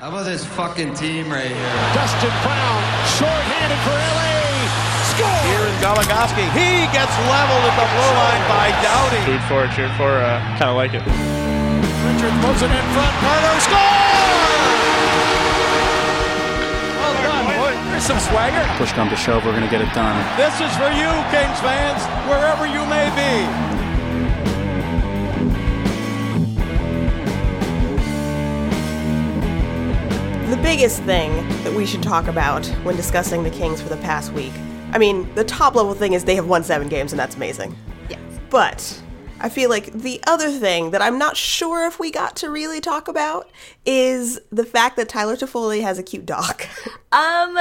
How about this fucking team right here? Dustin Brown, short-handed for LA. Score! Here is Goligoski. He gets leveled at the blue line by Doughty. Food for, it, cheered for, uh, kind of like it. Richard throws it in front. Carter score! Well done, boy. There's some swagger. Push come to shove, we're going to get it done. This is for you, Kings fans, wherever you may be. Biggest thing that we should talk about when discussing the Kings for the past week. I mean, the top level thing is they have won seven games, and that's amazing. Yes. But I feel like the other thing that I'm not sure if we got to really talk about is the fact that Tyler Toffoli has a cute dog. Um,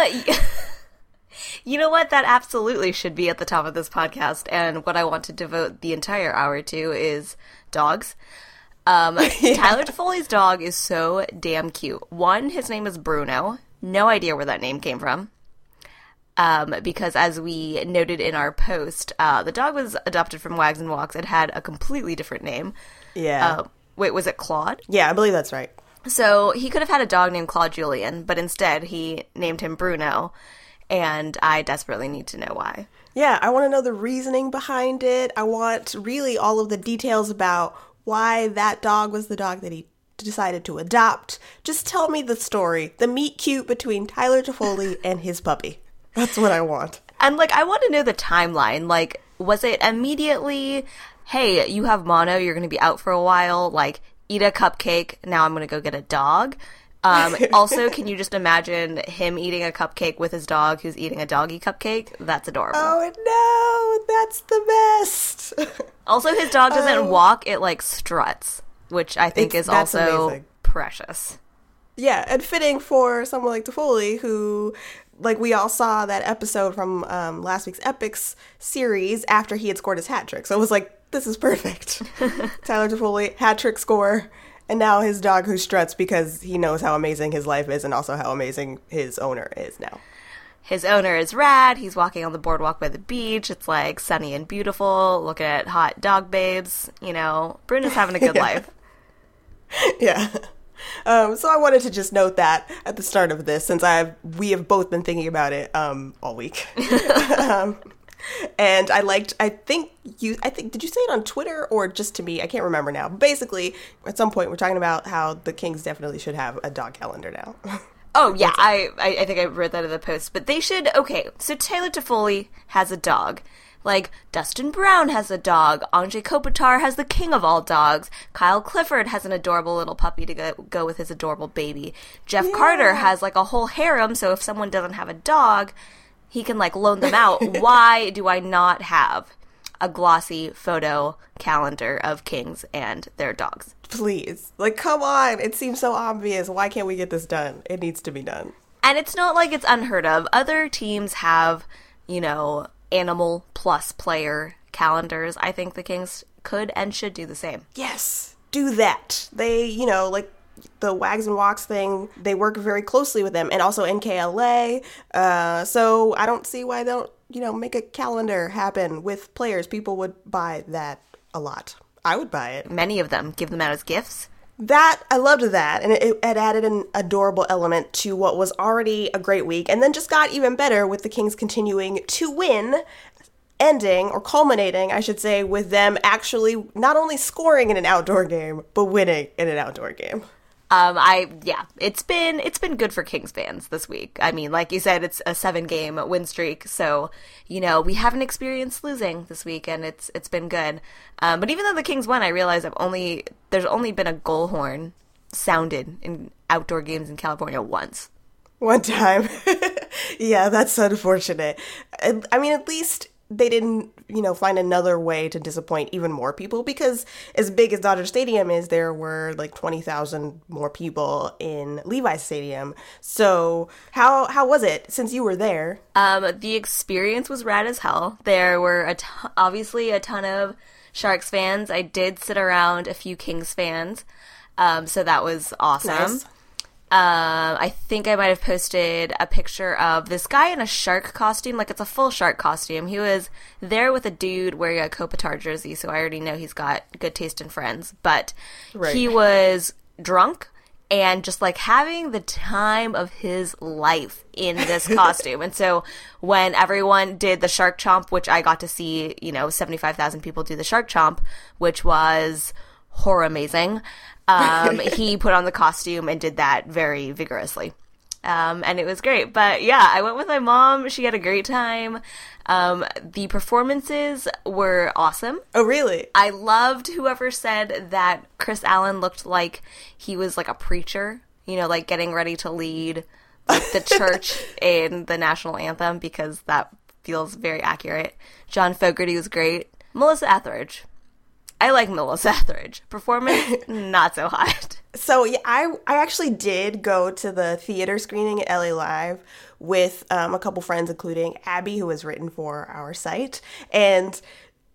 you know what? That absolutely should be at the top of this podcast. And what I want to devote the entire hour to is dogs. Um, Tyler Toffoli's dog is so damn cute. One, his name is Bruno. No idea where that name came from. Um, because as we noted in our post, uh, the dog was adopted from Wags and Walks. It had a completely different name. yeah. Uh, wait, was it Claude? yeah, I believe that's right. So he could have had a dog named Claude Julien, but instead he named him Bruno, and I desperately need to know why. Yeah, I want to know the reasoning behind it. I want really all of the details about why that dog was the dog that he decided to adopt. Just tell me the story, the meet cute between Tyler Toffoli and his puppy. That's what I want. And like, I want to know the timeline. Like, was it immediately, hey, you have mono, you're going to be out for a while, like, eat a cupcake, now I'm going to go get a dog? Um, also, can you just imagine him eating a cupcake with his dog who's eating a doggy cupcake? That's adorable. Oh no, that's the best. Also, his dog doesn't walk, it like struts, which I think It's- is also amazing. precious. yeah, and fitting for someone like Toffoli who like we all saw that episode from um, last week's Epix series after he had scored his hat trick. So it was like, this is perfect. Tyler Toffoli, hat trick score, and now his dog who struts because he knows how amazing his life is and also how amazing his owner is now. His owner is rad. He's walking on the boardwalk by the beach. It's like sunny and beautiful. Looking at hot dog babes. You know, Bruno's having a good life. yeah. Um, so I wanted to just note that at the start of this, since I've we have both been thinking about it um, all week. um, and I liked. I think you. I think did you say it on Twitter or just to me? I can't remember now. Basically, at some point, we're talking about how the Kings definitely should have a dog calendar now. Oh yeah, I, I I think I wrote that in the post. But they should. Okay, so Tyler Toffoli has a dog. Like Dustin Brown has a dog. Anze Kopitar has the king of all dogs. Kyle Clifford has an adorable little puppy to go, go with his adorable baby. Jeff Carter has like a whole harem. So if someone doesn't have a dog, he can like loan them out. Why do I not have a glossy photo calendar of kings and their dogs? Please, like, come on! It seems so obvious. Why can't we get this done? It needs to be done. And it's not like it's unheard of. Other teams have, you know, animal plus player calendars. I think the Kings could and should do the same. Yes, do that. They, you know, like the Wags and Walks thing, they work very closely with them and also NKLA. Uh, so I don't see why they don't, you know, make a calendar happen with players. People would buy that a lot. I would buy it. Many of them give them out as gifts. That I loved that, and it, it added an adorable element to what was already a great week, and then just got even better with the Kings continuing to win, ending or culminating, I should say, with them actually not only scoring in an outdoor game but winning in an outdoor game. Um, I yeah, it's been it's been good for Kings fans this week. I mean, like you said, it's a seven game win streak, so you know we haven't experienced losing this week, and it's it's been good. Um, but even though the Kings won, I realize I've only there's only been a goal horn sounded in outdoor games in California once. One time. yeah, that's unfortunate. I I mean, at least they didn't, you know, find another way to disappoint even more people because as big as Dodger Stadium is, there were like 20,000 more people in Levi's Stadium. So, how how was it since you were there? Um, the experience was rad as hell. There were a ton, obviously a ton of Sharks fans. I did sit around a few Kings fans, um, so that was awesome. Nice. Um, I think I might have posted a picture of this guy in a shark costume, like it's a full shark costume. He was there with a dude wearing a Kopitar jersey, so I already know he's got good taste in friends. But Right. he was drunk and just like having the time of his life in this costume. and so when everyone did the shark chomp, which I got to see, you know, 75,000 people do the shark chomp, which was horror amazing. Um, he put on the costume and did that very vigorously. Um, and it was great. But yeah, I went with my mom. She had a great time. Um, the performances were awesome. Oh, really? I loved whoever said that Chris Allen looked like he was like a preacher, you know, like getting ready to lead like, the church in the national anthem because that feels very accurate. John Fogerty was great. Melissa Etheridge. I like Melissa Etheridge. Performance, not so hot. So yeah, I I actually did go to the theater screening at LA Live with um, a couple friends, including Abby, who has written for our site, and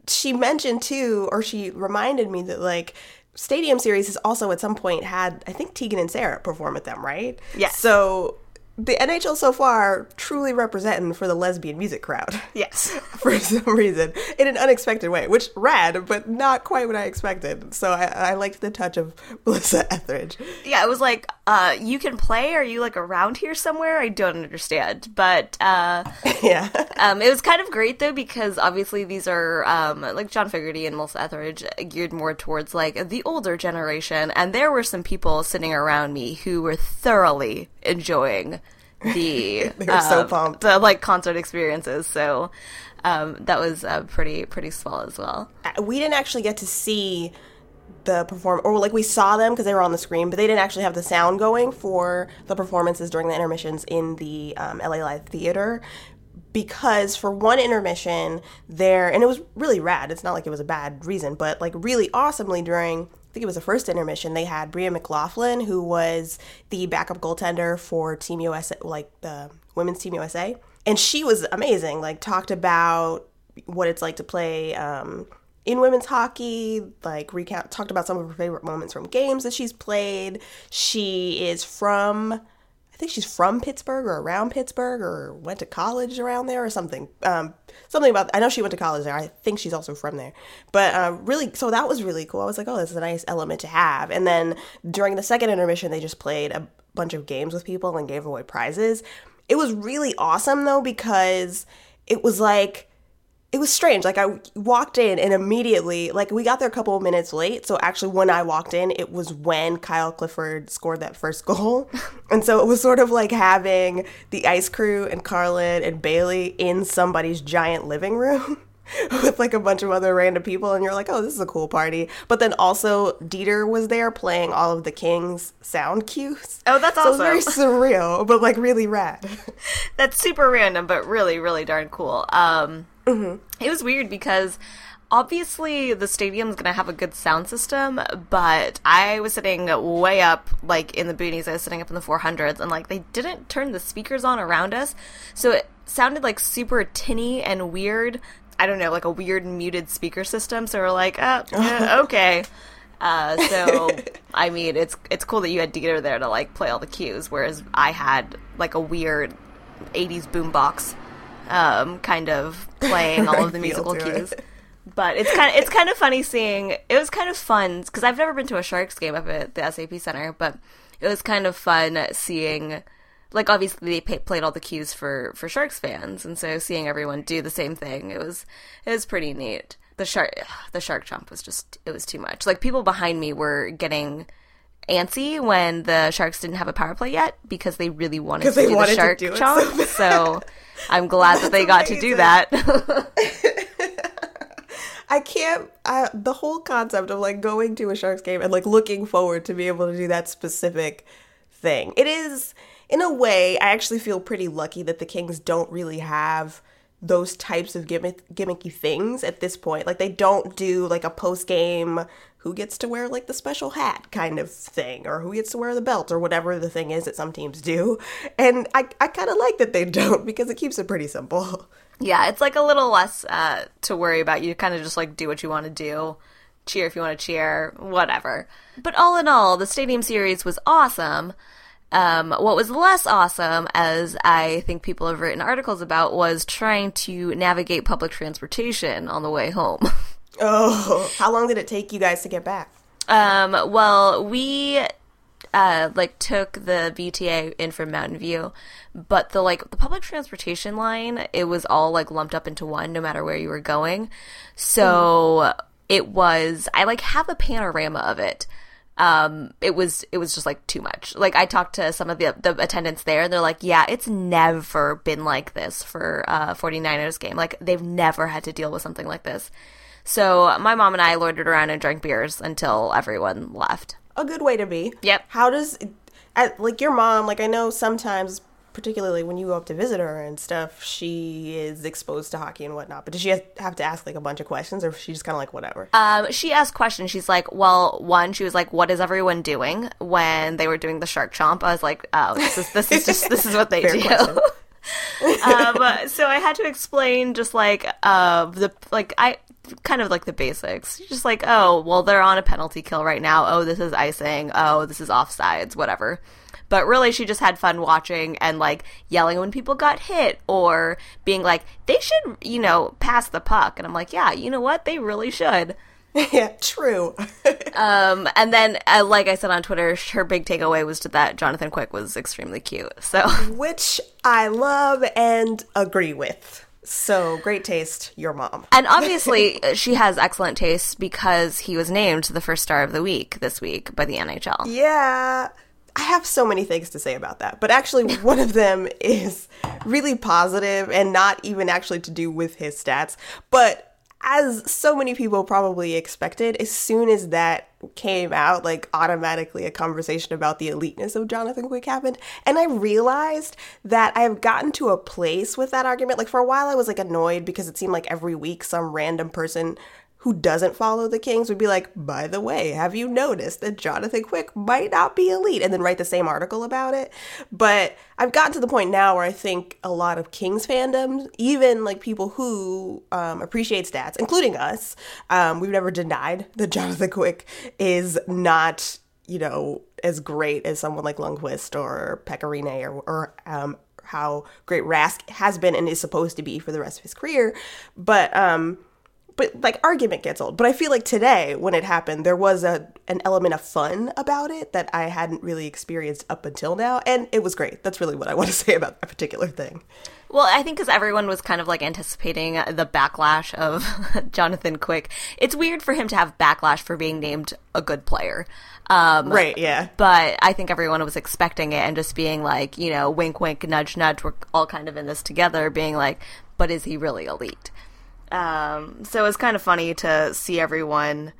she mentioned too, or she reminded me that like Stadium Series has also at some point had I think Tegan and Sara perform at them, right? Yes. So the NHL so far truly representing for the lesbian music crowd. Yes. for some reason, in an unexpected way, which rad, but not quite what I expected. So I, I liked the touch of Melissa Etheridge. Yeah, it was like, uh, you can play. Are you like around here somewhere? I don't understand. But uh, yeah, um, it was kind of great though because obviously these are um, like John Fogerty and Melissa Etheridge geared more towards like the older generation, and there were some people sitting around me who were thoroughly enjoying the They were so um, pumped. the like concert experiences. So um, that was uh, pretty pretty swell as well. we didn't actually get to see the perform or like we saw them because they were on the screen, but they didn't actually have the sound going for the performances during the intermissions in the um, LA Live theater. Because for one intermission there, and it was really rad. It's not like it was a bad reason, but like really awesomely during I think it was the first intermission, they had Bria McLaughlin, who was the backup goaltender for Team USA, like the women's Team USA. And she was amazing, like, talked about what it's like to play um, in women's hockey, like, recount, talked about some of her favorite moments from games that she's played. She is from, I think she's from Pittsburgh or around Pittsburgh or went to college around there or something. Um, something about, I know she went to college there. I think she's also from there. But uh, really, so that was really cool. I was like, oh, this is a nice element to have. And then during the second intermission, they just played a bunch of games with people and gave away prizes. It was really awesome though because it was like it was strange. Like I walked in and immediately, like we got there a couple of minutes late. So actually, when I walked in, it was when Kyle Clifford scored that first goal, and so it was sort of like having the Ice Crew and Carlin and Bailey in somebody's giant living room. With like a bunch of other random people, and you're like, oh, this is a cool party. But then also, Dieter was there playing all of the King's sound cues. Oh, that's so It was very surreal, but like really rad. That's super random, but really, really darn cool. Um, It was weird because obviously the stadium's gonna have a good sound system, but I was sitting way up, like in the boonies. I was sitting up in the 400s, and like they didn't turn the speakers on around us, so it sounded like super tinny and weird. I don't know, like a weird muted speaker system. So we're like, oh, yeah, okay. Uh, so I mean, it's it's cool that you had Dieter there to like play all the cues, whereas I had like a weird '80s boombox, um, kind of playing all of the musical to it. cues. But it's kind of it's kind of funny seeing. It was kind of fun because I've never been to a Sharks game up at the SAP Center, but it was kind of fun seeing. Like obviously they pay, played all the cues for for Sharks fans, and so seeing everyone do the same thing, it was it was pretty neat. The shark the shark jump was just it was too much. Like people behind me were getting antsy when the Sharks didn't have a power play yet because they really wanted to they do wanted the to shark do it chomp. So I'm glad that they got to do that. I can't. I, the whole concept of like going to a Sharks game and like looking forward to be able to do that specific thing. It is, in a way, I actually feel pretty lucky that the Kings don't really have those types of gimmick, gimmicky things at this point. Like they don't do like a post game who gets to wear like the special hat kind of thing or who gets to wear the belt or whatever the thing is that some teams do. And I, I kind of like that they don't because it keeps it pretty simple. Yeah, it's like a little less uh, to worry about. You kind of just like do what you want to do, cheer if you want to cheer, whatever. But all in all, the Stadium Series was awesome. Um, what was less awesome, as I think people have written articles about, was trying to navigate public transportation on the way home. Oh, how long did it take you guys to get back? Um, well, we uh, like took the VTA in from Mountain View, but the like the public transportation line, it was all like lumped up into one, no matter where you were going. So it was. I like have a panorama of it. Um, it was it was just like too much. Like I talked to some of the the attendants there, and they're like, "Yeah, it's never been like this for uh 49ers game. Like they've never had to deal with something like this." So my mom and I loitered around and drank beers until everyone left. A good way to be. Yep. How does, at, like your mom? Like I know sometimes, particularly when you go up to visit her and stuff, she is exposed to hockey and whatnot. But does she have- to ask like a bunch of questions, or is she just kind of like whatever? Um, she asked questions. She's like, well, one, she was like, what is everyone doing when they were doing the shark chomp? I was like, oh, this is this is just this is what they Fair do. um, so I had to explain just like uh the like I kind of like the basics. Just like, oh, well, they're on a penalty kill right now. Oh, this is icing. Oh, this is offsides. Whatever. But really, she just had fun watching and like yelling when people got hit or being like, they should, you know, pass the puck. And I'm like, yeah, you know what? They really should. yeah, true. Um, and then, uh, like I said on Twitter, her big takeaway was that Jonathan Quick was extremely cute. So, Which I love and agree with. So great taste, your mom. and obviously, she has excellent taste because he was named the first star of the week this week by the NHL. Yeah. I have so many things to say about that, but actually, one of them is really positive and not even actually to do with his stats. But as so many people probably expected, as soon as that came out, like automatically a conversation about the eliteness of Jonathan Quick happened. And I realized that I've gotten to a place with that argument. Like for a while, I was like annoyed because it seemed like every week some random person who doesn't follow the Kings would be like, by the way, have you noticed that Jonathan Quick might not be elite? And then write the same article about it. But I've gotten to the point now where I think a lot of Kings fandoms, even like people who um, appreciate stats, including us, um, we've never denied that Jonathan Quick is not, you know, as great as someone like Lundqvist or Pekka Rinne or, or um, how great Rask has been and is supposed to be for the rest of his career. But, um, but like argument gets old. But I feel like today when it happened, there was a an element of fun about it that I hadn't really experienced up until now, and it was great. That's really what I want to say about that particular thing. Well, I think because everyone was kind of like anticipating the backlash of Jonathan Quick. It's weird for him to have backlash for being named a good player. Um, Right? Yeah. But I think everyone was expecting it and just being like, you know, wink, wink, nudge, nudge. We're all kind of in this together, being like, but is he really elite? Um, so it was kind of funny to see everyone.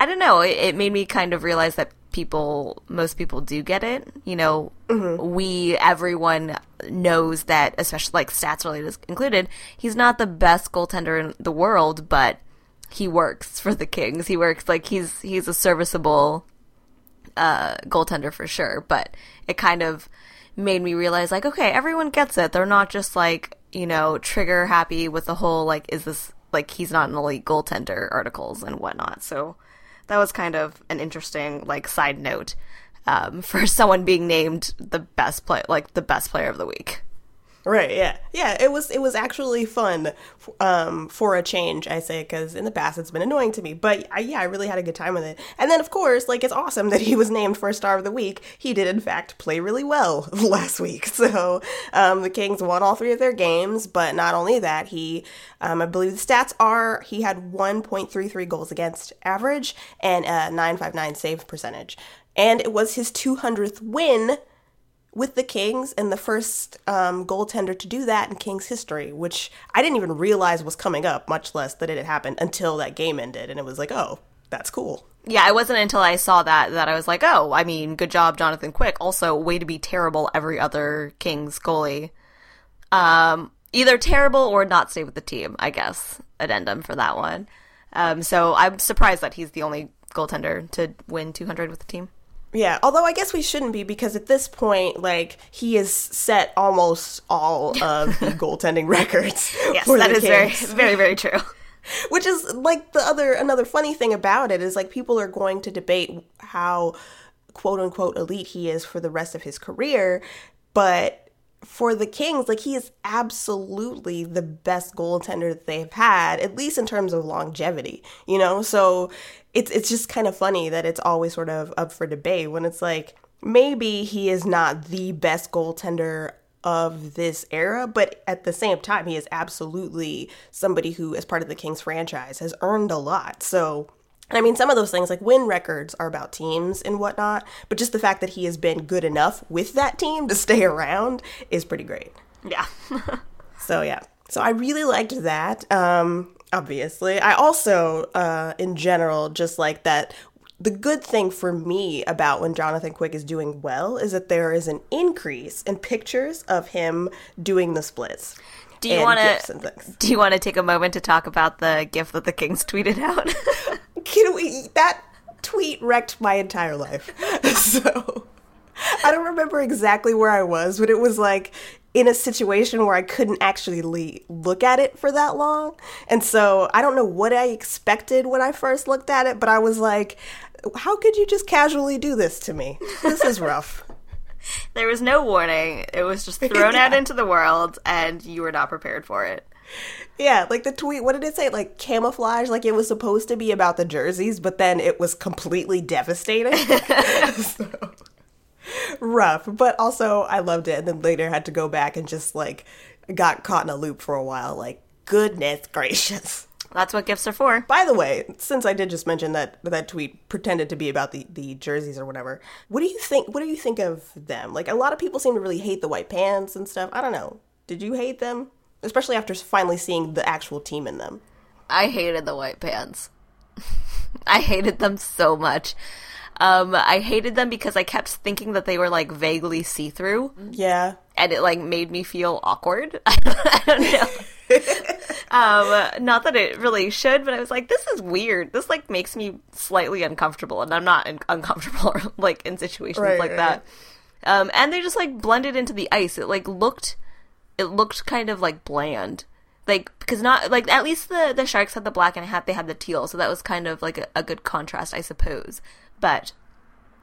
I don't know. It, it made me kind of realize that people, most people do get it. You know, we, everyone knows that, especially like stats related included, he's not the best goaltender in the world, but he works for the Kings. He works like he's he's a serviceable uh, goaltender for sure. But it kind of made me realize like, okay, everyone gets it. They're not just like you know trigger happy with the whole like, is this like he's not an elite goaltender articles and whatnot. So that was kind of an interesting like side note um, for someone being named the best play like the best player of the week. Right. Yeah. Yeah. It was. It was actually fun, um, for a change. I say because in the past it's been annoying to me, but I, yeah, I really had a good time with it. And then of course, like it's awesome that he was named first star of the week. He did in fact play really well last week. So um, the Kings won all three of their games. But not only that, he, um, I believe the stats are he had 1.33 goals against average and a 959 save percentage, and it was his 200th win with the Kings and the first um, goaltender to do that in Kings history, which I didn't even realize was coming up, much less that it had happened until that game ended. And it was like, oh, that's cool. Yeah, it wasn't until I saw that that I was like, oh, I mean, good job, Jonathan Quick. Also, way to be terrible every other Kings goalie. Um, either terrible or not stay with the team, I guess. Addendum for that one. Um, so I'm surprised that he's the only goaltender to win 200 with the team. Yeah, although I guess we shouldn't be because at this point, like, he has set almost all of the goaltending records. Yes, that is very, very, very true. which is like the other another funny thing about it is like people are going to debate how quote unquote elite he is for the rest of his career but for the Kings, like he is absolutely the best goaltender that they've had, at least in terms of longevity, you know? So it's it's just kind of funny that it's always sort of up for debate when it's like maybe he is not the best goaltender of this era, but at the same time, he is absolutely somebody who, as part of the Kings franchise, has earned a lot. So, I mean, some of those things like win records are about teams and whatnot, but just the fact that he has been good enough with that team to stay around is pretty great. Yeah. So yeah. So I really liked that. Um, obviously, I also, uh, in general, just like that. The good thing for me about when Jonathan Quick is doing well is that there is an increase in pictures of him doing the splits. Do you want to? Do you want to take a moment to talk about the gift that the Kings tweeted out? Can we? That tweet wrecked my entire life. so I don't remember exactly where I was, but it was like in a situation where I couldn't actually le- look at it for that long. And so I don't know what I expected when I first looked at it, but I was like, how could you just casually do this to me? This is rough. there was no warning. It was just thrown out into the world, and you were not prepared for it. Yeah, like the tweet, what did it say? Like camouflage, like it was supposed to be about the jerseys, but then it was completely devastating. So, rough, but also I loved it. And then later had to go back and just like got caught in a loop for a while. Like, goodness gracious. That's what gifts are for. By the way, since I did just mention that that tweet pretended to be about the, the jerseys or whatever, what do you think? What do you think of them? Like a lot of people seem to really hate the white pants and stuff. I don't know. Did you hate them? Especially after finally seeing the actual team in them. I hated the white pants. I hated them so much. Um, I hated them because I kept thinking that they were like vaguely see through, Yeah. and it like made me feel awkward. I don't know. um, not that it really should, but I was like, this is weird. This like makes me slightly uncomfortable, and I'm not un- uncomfortable like in situations Right, like right, that. Um, and they just like blended into the ice. It like looked, it looked kind of like bland. Like because not like at least the the sharks had the black and hat they had the teal, so that was kind of like a, a good contrast, I suppose. But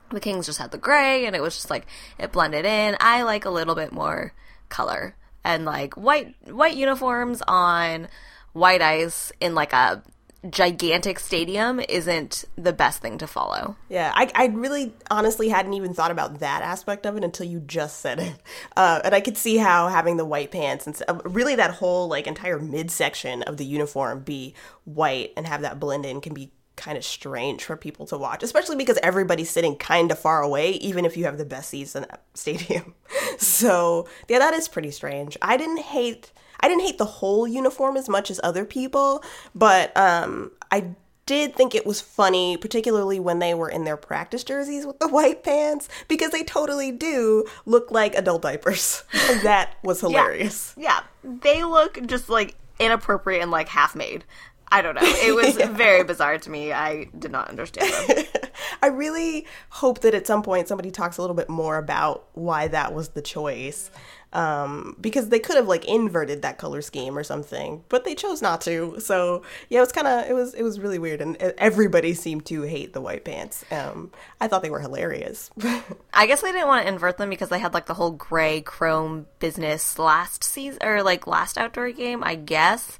the Kings just had the gray, and it was just like it blended in. I like a little bit more color and like white white uniforms on white ice in like a gigantic stadium isn't the best thing to follow. Yeah, I, I really honestly hadn't even thought about that aspect of it until you just said it. Uh, and I could see how having the white pants and uh, really that whole like entire midsection of the uniform be white and have that blend in can be kind of strange for people to watch, especially because everybody's sitting kind of far away, even if you have the best seats in that stadium. so yeah, that is pretty strange. I didn't hate I didn't hate the whole uniform as much as other people, but um, I did think it was funny, particularly when they were in their practice jerseys with the white pants, because they totally do look like adult diapers. That was hilarious. Yeah, they look just like inappropriate and like half made. I don't know. It was very bizarre to me. I did not understand them. I really hope that at some point somebody talks a little bit more about why that was the choice. Um, because they could have like inverted that color scheme or something, but they chose not to. So yeah, it was kind of it was it was really weird, and everybody seemed to hate the white pants. Um, I thought they were hilarious. I guess they didn't want to invert them because they had like the whole gray chrome business last season or like last outdoor game. I guess.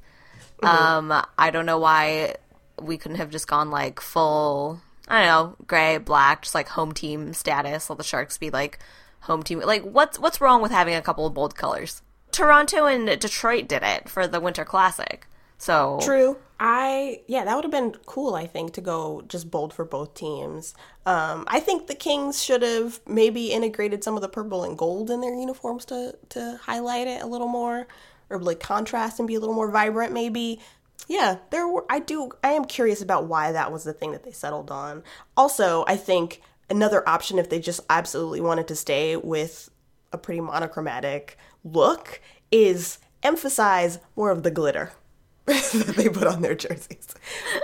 Um, I don't know why we couldn't have just gone like full. I don't know, gray, black, just like home team status. Let the Sharks be like home team. Like, what's what's wrong with having a couple of bold colors? Toronto and Detroit did it for the Winter Classic. So True. I yeah, that would have been cool. I think to go just bold for both teams. Um, I think the Kings should have maybe integrated some of the purple and gold in their uniforms to to highlight it a little more, or like contrast and be a little more vibrant. Maybe. Yeah, there were. I do. I am curious about why that was the thing that they settled on. Also, I think another option if they just absolutely wanted to stay with a pretty monochromatic look is emphasize more of the glitter that they put on their jerseys.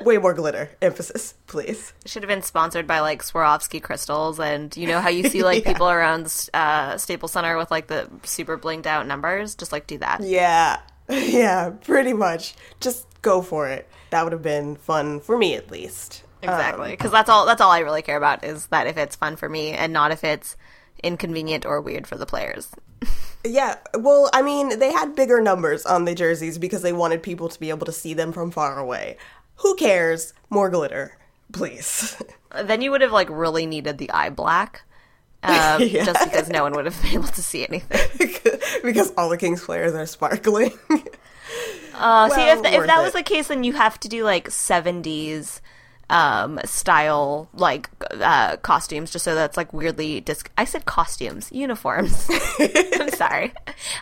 Way more glitter. Emphasis, please. should have been sponsored by like Swarovski crystals, and you know how you see like Yeah. people around uh, Staples Center with like the super blinged out numbers. Just like do that. Yeah. Yeah, pretty much. Just go for it. That would have been fun for me at least. Exactly, because that's all. That's all I really care about is that if it's fun for me, and not if it's inconvenient or weird for the players. Yeah, well, I mean, they had bigger numbers on the jerseys because they wanted people to be able to see them from far away. Who cares? More glitter, please. Then you would have like really needed the eye black, um, Yeah. just because no one would have been able to see anything. because all the Kings players are sparkling. Uh, see, if, th- if that it. was the case, then you have to do like '70s um style like uh costumes just so that's like weirdly disc i said costumes uniforms i'm sorry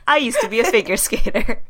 i used to be a figure skater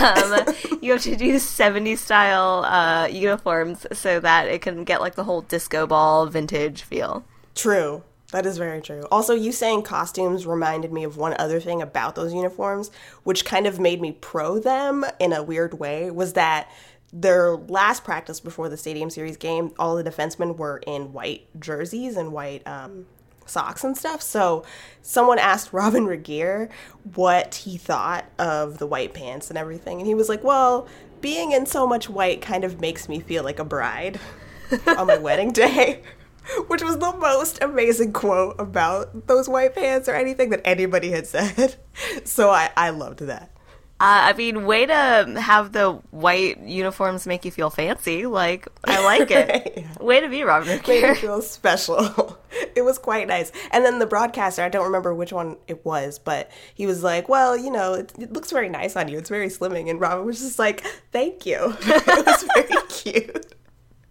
um you have to do 70s style uh uniforms so that it can get like the whole disco ball vintage feel True. That is very true. Also, you saying costumes reminded me of one other thing about those uniforms, which kind of made me pro them in a weird way, was that their last practice before the Stadium Series game, all the defensemen were in white jerseys and white um, socks and stuff. So someone asked Robyn Regehr what he thought of the white pants and everything, and he was like, well, being in so much white kind of makes me feel like a bride on my wedding day. Which was the most amazing quote about those white pants or anything that anybody had said. So I, I loved that. Uh, i mean way to have the white uniforms make you feel fancy like i like it way to be Robyn Made me Regehr. feel special. it was quite nice. And then the broadcaster, I don't remember which one it was, but he was like, well, you know, it, it looks very nice on you. It's very slimming. And Robyn was just like, thank you. it was very cute.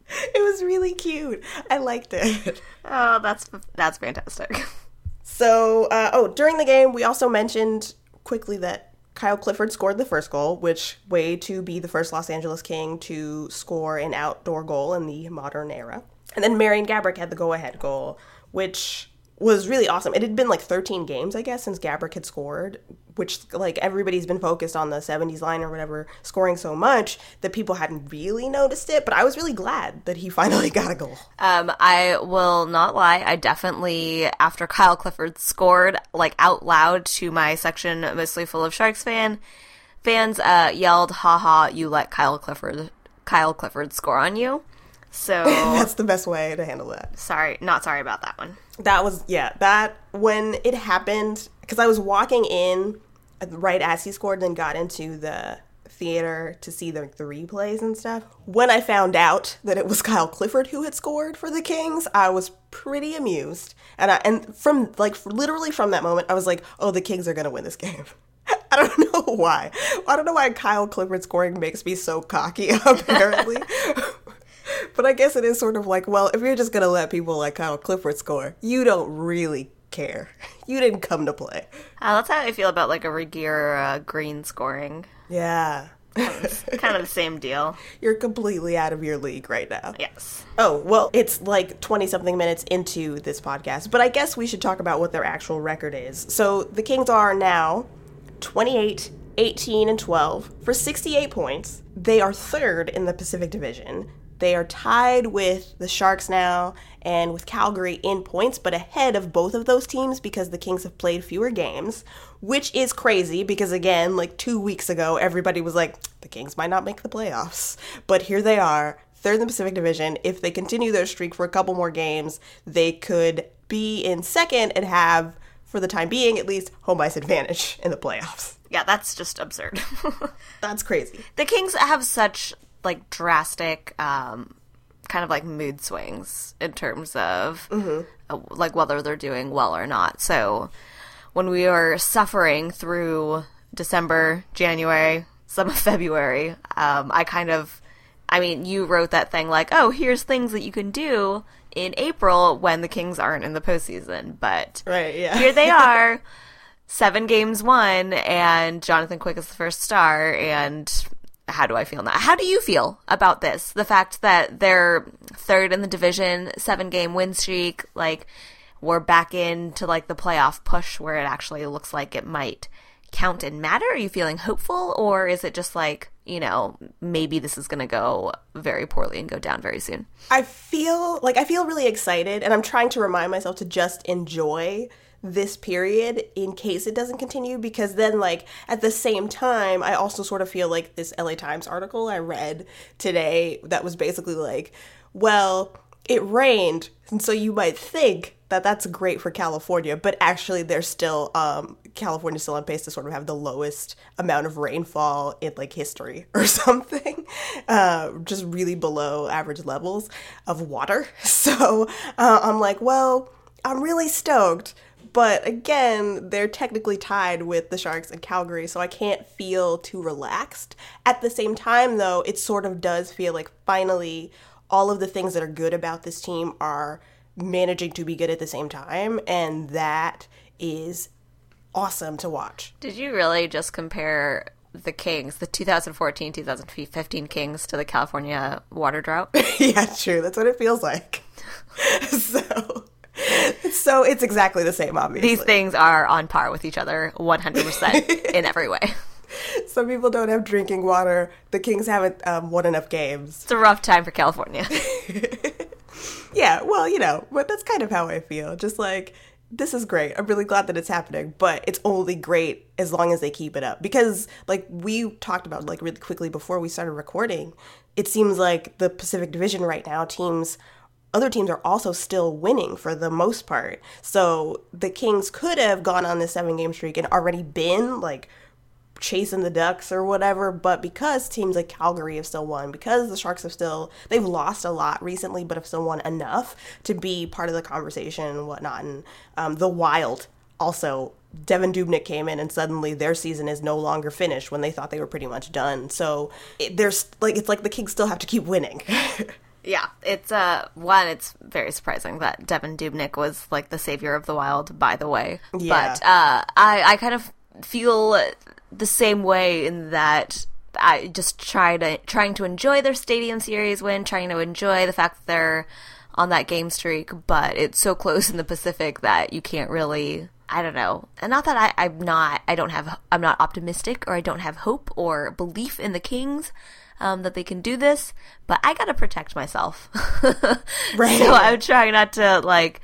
It was really cute. I liked it. oh that's that's fantastic So, uh, oh, during the game, we also mentioned quickly that Kyle Clifford scored the first goal, which way to be the first Los Angeles King to score an outdoor goal in the modern era. And then Marian Gaborik had the go-ahead goal, which was really awesome. It had been like 13 games, I guess, since Gaborik had scored, which like everybody's been focused on the 70s line or whatever, scoring so much that people hadn't really noticed it. But I was really glad that he finally got a goal. Um, I will not lie. I definitely, after Kyle Clifford scored, like out loud to my section, mostly full of Sharks fan fans, uh, yelled, "Ha ha! You let Kyle Clifford, Kyle Clifford score on you." So That's the best way to handle that. sorry, not sorry about that one. That was yeah. That when it happened, because I was walking in uh, right as he scored, and then got into the theater to see the, the replays and stuff. When I found out that it was Kyle Clifford who had scored for the Kings, I was pretty amused. And I, and from like literally from that moment, I was like, oh, the Kings are gonna win this game. I don't know why. I don't know why Kyle Clifford scoring makes me so cocky. Apparently. But I guess it is sort of like, well, if you're just gonna let people like Kyle Clifford score, you don't really care. You didn't come to play. Uh, that's how I feel about like a Regehr uh, Green scoring. Yeah. kind of the same deal. You're completely out of your league right now. Yes. Oh, well, it's like 20 something minutes into this podcast, but I guess we should talk about what their actual record is. So the Kings are now 28, 18, and 12 for 68 points. They are third in the Pacific Division. They are tied with the Sharks now and with Calgary in points, but ahead of both of those teams because the Kings have played fewer games, which is crazy because, again, like two weeks ago, everybody was like, the Kings might not make the playoffs. But here they are, third in the Pacific Division. If they continue their streak for a couple more games, they could be in second and have, for the time being at least, home ice advantage in the playoffs. Yeah, that's just absurd. That's crazy. the Kings have such like drastic um kind of like mood swings in terms of uh, like whether they're doing well or not. So when we were suffering through December, January, some of February, um, I kind of I mean, you wrote that thing like, "Oh, here's things that you can do in April when the Kings aren't in the postseason." But Right, yeah. here they are, seven games won, and Jonathan Quick is the first star. And how do I feel now? How do you feel about this? The fact that they're third in the division, seven game win streak, like we're back into like the playoff push where it actually looks like it might count and matter. Are you feeling hopeful, or is it just like you know maybe this is going to go very poorly and go down very soon? I feel like I feel really excited, and I'm trying to remind myself to just enjoy this period in case it doesn't continue because then like at the same time I also sort of feel like this LA Times article I read today that was basically like well it rained and so you might think that that's great for California but actually there's still um California's still on pace to sort of have the lowest amount of rainfall in like history or something uh, just really below average levels of water so uh, I'm like well I'm really stoked. But again, they're technically tied with the Sharks and Calgary, so I can't feel too relaxed. At the same time, though, it sort of does feel like finally all of the things that are good about this team are managing to be good at the same time, and that is awesome to watch. Did you really just compare the Kings, the 2014 2015 Kings, to the California water drought? yeah, true. That's what it feels like. so. So it's exactly the same, obviously. These things are on par with each other 100% in every way. Some people don't have drinking water. The Kings haven't um, won enough games. It's a rough time for California. yeah, well, you know, but that's kind of how I feel. Just like, this is great. I'm really glad that it's happening, but it's only great as long as they keep it up. Because, like, we talked about, like, really quickly before we started recording, it seems like the Pacific Division right now, teams other teams are also still winning for the most part. So the Kings could have gone on this seven game streak and already been like chasing the Ducks or whatever, but because teams like Calgary have still won, because the Sharks have still they've lost a lot recently, but have still won enough to be part of the conversation and whatnot. And um, the Wild also Devan Dubnyk came in and suddenly their season is no longer finished when they thought they were pretty much done. So it, there's like it's like the Kings still have to keep winning. Yeah, it's uh one. It's very surprising that Devan Dubnyk was like the savior of the Wild. By the way, Yeah. but uh, I I kind of feel the same way in that I just try to trying to enjoy their Stadium Series win, trying to enjoy the fact that they're on that game streak, but it's so close in the Pacific that you can't really. I don't know, and not that I, I'm not. I don't have. I'm not optimistic, or I don't have hope or belief in the Kings um, that they can do this, but I gotta protect myself. Right. So I'm trying not to like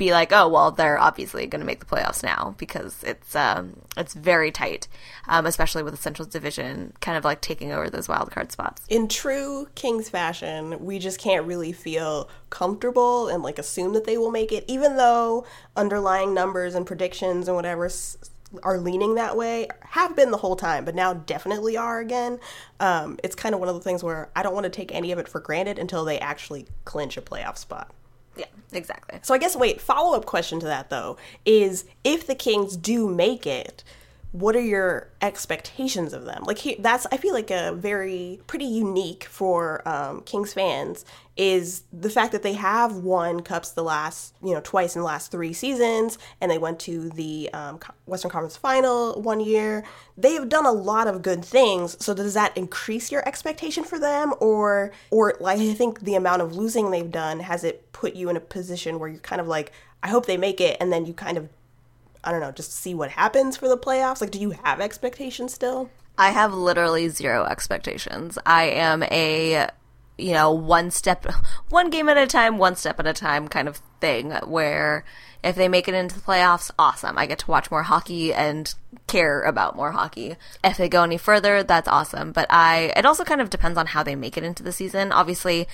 be like, oh well, they're obviously going to make the playoffs now because it's um it's very tight, um, especially with the Central Division kind of like taking over those wild card spots. in true Kings fashion, we just can't really feel comfortable and like assume that they will make it, even though underlying numbers and predictions and whatever s- are leaning that way, have been the whole time, but now definitely are again. Um, it's kind of one of the things where I don't want to take any of it for granted until they actually clinch a playoff spot. Yeah, exactly. So I guess wait, follow up question to that though is if the Kings do make it, what are your expectations of them? Like he, that's I feel like a very pretty unique for um, Kings fans is the fact that they have won cups the last you know twice in the last three seasons, and they went to the um, Western Conference Final one year. They have done a lot of good things. So does that increase your expectation for them, or or like I think the amount of losing they've done has it put you in a position where you're kind of like I hope they make it, and then you kind of I don't know, just see what happens for the playoffs? Like, do you have expectations still? I have literally zero expectations. I am a, you know, one step, one game at a time, one step at a time kind of thing where if they make it into the playoffs, awesome. I get to watch more hockey and care about more hockey. If they go any further, that's awesome. But I, it also kind of depends on how they make it into the season. Obviously,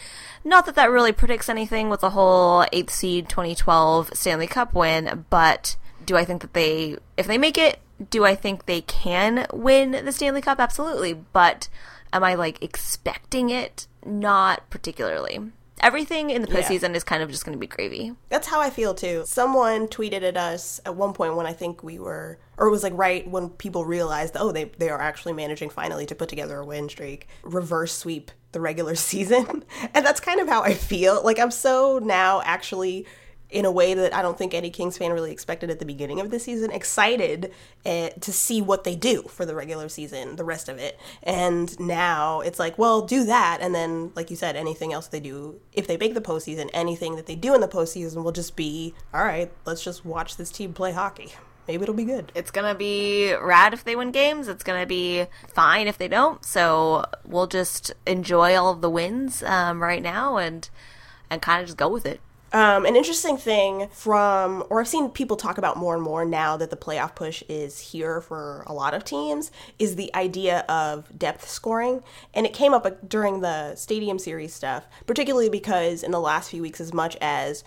not that that really predicts anything with the whole 8th seed 2012 Stanley Cup win, but do I think that they, if they make it, do I think they can win the Stanley Cup? Absolutely. But am I like expecting it? Not particularly. Everything in the Yeah. postseason is kind of just going to be gravy. That's how I feel too. Someone tweeted at us at one point when I think we were, or it was like right when people realized, oh, they, they are actually managing finally to put together a win streak, reverse sweep the regular season. and that's kind of how I feel. Like, I'm so now actually in a way that I don't think any Kings fan really expected at the beginning of the season, excited uh, to see what they do for the regular season, the rest of it. And now it's like, well, do that. And then, like you said, anything else they do, if they make the postseason, anything that they do in the postseason will just be, all right, let's just watch this team play hockey. Maybe it'll be good. It's going to be rad if they win games. It's going to be fine if they don't. So we'll just enjoy all of the wins um, right now and and kind of just go with it. Um, an interesting thing from, or I've seen people talk about more and more now that the playoff push is here for a lot of teams, is the idea of depth scoring. And it came up during the Stadium Series stuff, particularly because in the last few weeks, as much as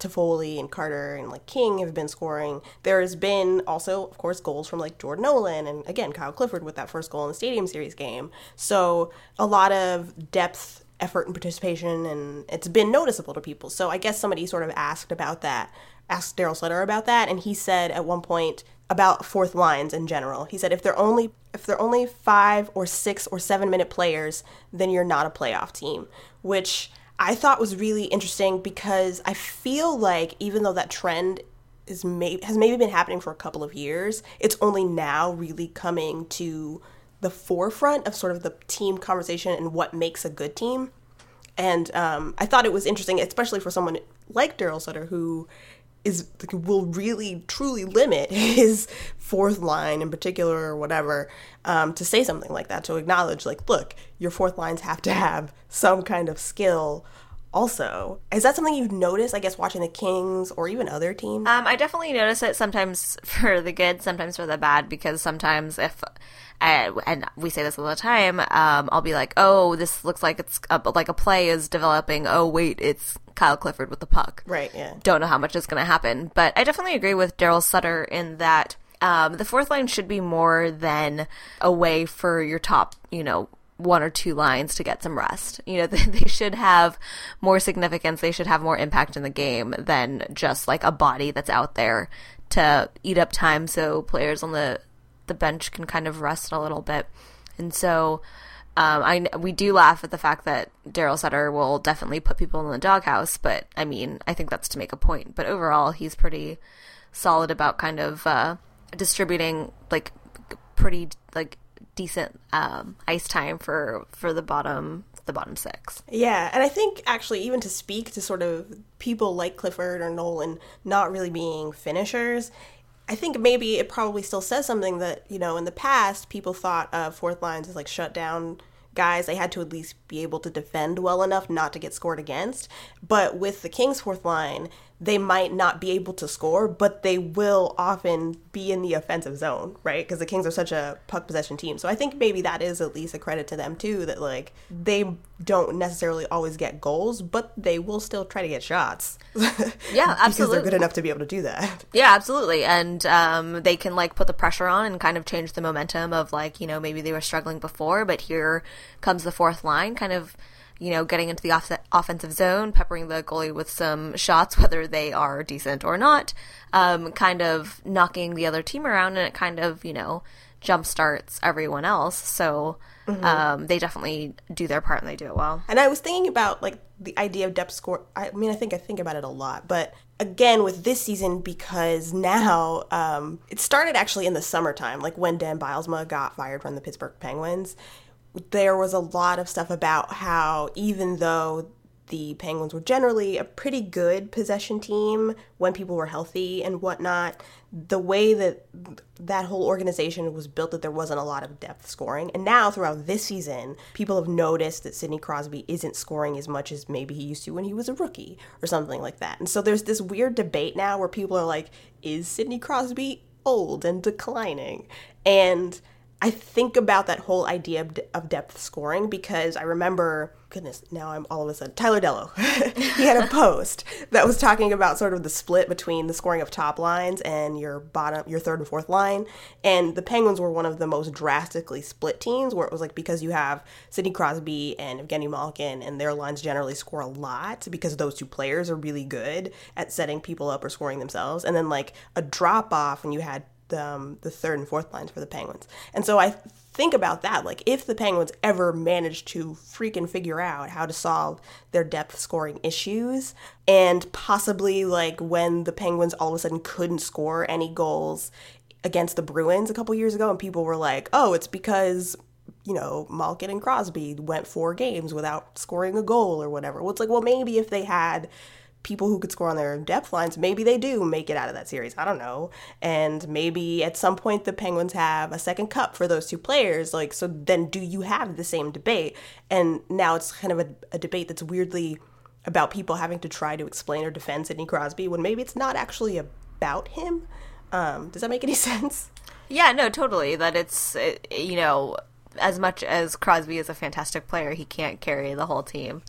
Toffoli and Carter and like King have been scoring. There has been also, of course, goals from like Jordan Nolan and again Kyle Clifford with that first goal in the Stadium Series game. So a lot of depth effort and participation, and it's been noticeable to people. So I guess somebody sort of asked about that, asked Darryl Sutter about that, and he said at one point about fourth lines in general. He said if they're only if they're only five or six or seven minute players, then you're not a playoff team, which I thought was really interesting because I feel like even though that trend is may- has maybe been happening for a couple of years, it's only now really coming to the forefront of sort of the team conversation and what makes a good team. And um, I thought it was interesting, especially for someone like Darryl Sutter, who is will really truly limit his fourth line in particular or whatever um, to say something like that to acknowledge like look your fourth lines have to have some kind of skill also is that something you've noticed i guess watching the kings or even other teams Um, I definitely notice it sometimes for the good, sometimes for the bad, because sometimes if, uh, and we say this all the time, um, I'll be like, oh, this looks like it's uh, like a play is developing. Oh, wait, it's Kyle Clifford with the puck. right yeah Don't know how much is going to happen, but I definitely agree with Darryl Sutter in that um, the fourth line should be more than a way for your top, you know, one or two lines to get some rest. You know, they should have more significance. They should have more impact in the game than just like a body that's out there to eat up time so players on the the bench can kind of rest a little bit. And so um, I we do laugh at the fact that Darryl Sutter will definitely put people in the doghouse, but I mean I think that's to make a point. But overall, he's pretty solid about kind of uh, distributing like pretty like decent um, ice time for for the bottom the bottom six. Yeah, and I think actually even to speak to sort of people like Clifford or Nolan not really being finishers, I think maybe it probably still says something that, you know, in the past people thought of fourth lines as like shut down guys. They had to at least be able to defend well enough not to get scored against. But with the Kings fourth line, they might not be able to score, but they will often be in the offensive zone, right? Because the Kings are such a puck possession team. So I think maybe that is at least a credit to them too, that like they don't necessarily always get goals, but they will still try to get shots. Yeah, because absolutely. they're good enough to be able to do that. Yeah, absolutely. And um, they can like put the pressure on and kind of change the momentum of like, you know, maybe they were struggling before, but here comes the fourth line, kind of, you know, getting into the off- offensive zone, peppering the goalie with some shots, whether they are decent or not, um, kind of knocking the other team around, and it kind of, you know, jump starts everyone else. So um, they definitely do their part and they do it well. And I was thinking about like the idea of depth score. I mean, I think I think about it a lot, but again with this season because now um, it started actually in the summertime, like when Dan Bylsma got fired from the Pittsburgh Penguins. There was a lot of stuff about how even though the Penguins were generally a pretty good possession team when people were healthy and whatnot. The way that that whole organization was built, that there wasn't a lot of depth scoring. And now, throughout this season, people have noticed that Sidney Crosby isn't scoring as much as maybe he used to when he was a rookie or something like that. And so there's this weird debate now where people are like, is Sidney Crosby old and declining? And I think about that whole idea of, of depth scoring because I remember, goodness, now I'm all of a sudden, Tyler Dellow. he had a post that was talking about sort of the split between the scoring of top lines and your bottom, your third and fourth line. And the Penguins were one of the most drastically split teams where it was like because you have Sidney Crosby and Evgeny Malkin and their lines generally score a lot because those two players are really good at setting people up or scoring themselves. And then like a drop off and you had the, um, the third and fourth lines for the Penguins. And so I think about that. Like, if the Penguins ever managed to freaking figure out how to solve their depth scoring issues, and possibly like when the Penguins all of a sudden couldn't score any goals against the Bruins a couple years ago, and people were like, oh, it's because. You know, Malkin and Crosby went four games without scoring a goal or whatever. Well, it's like, well, maybe if they had people who could score on their depth lines, maybe they do make it out of that series. I don't know. And maybe at some point the Penguins have a second cup for those two players. Like, so then do you have the same debate? And now it's kind of a, a debate that's weirdly about people having to try to explain or defend Sidney Crosby when maybe it's not actually about him. Um, does that make any sense? Yeah, no, totally. That it's, it, you know, as much as Crosby is a fantastic player, he can't carry the whole team.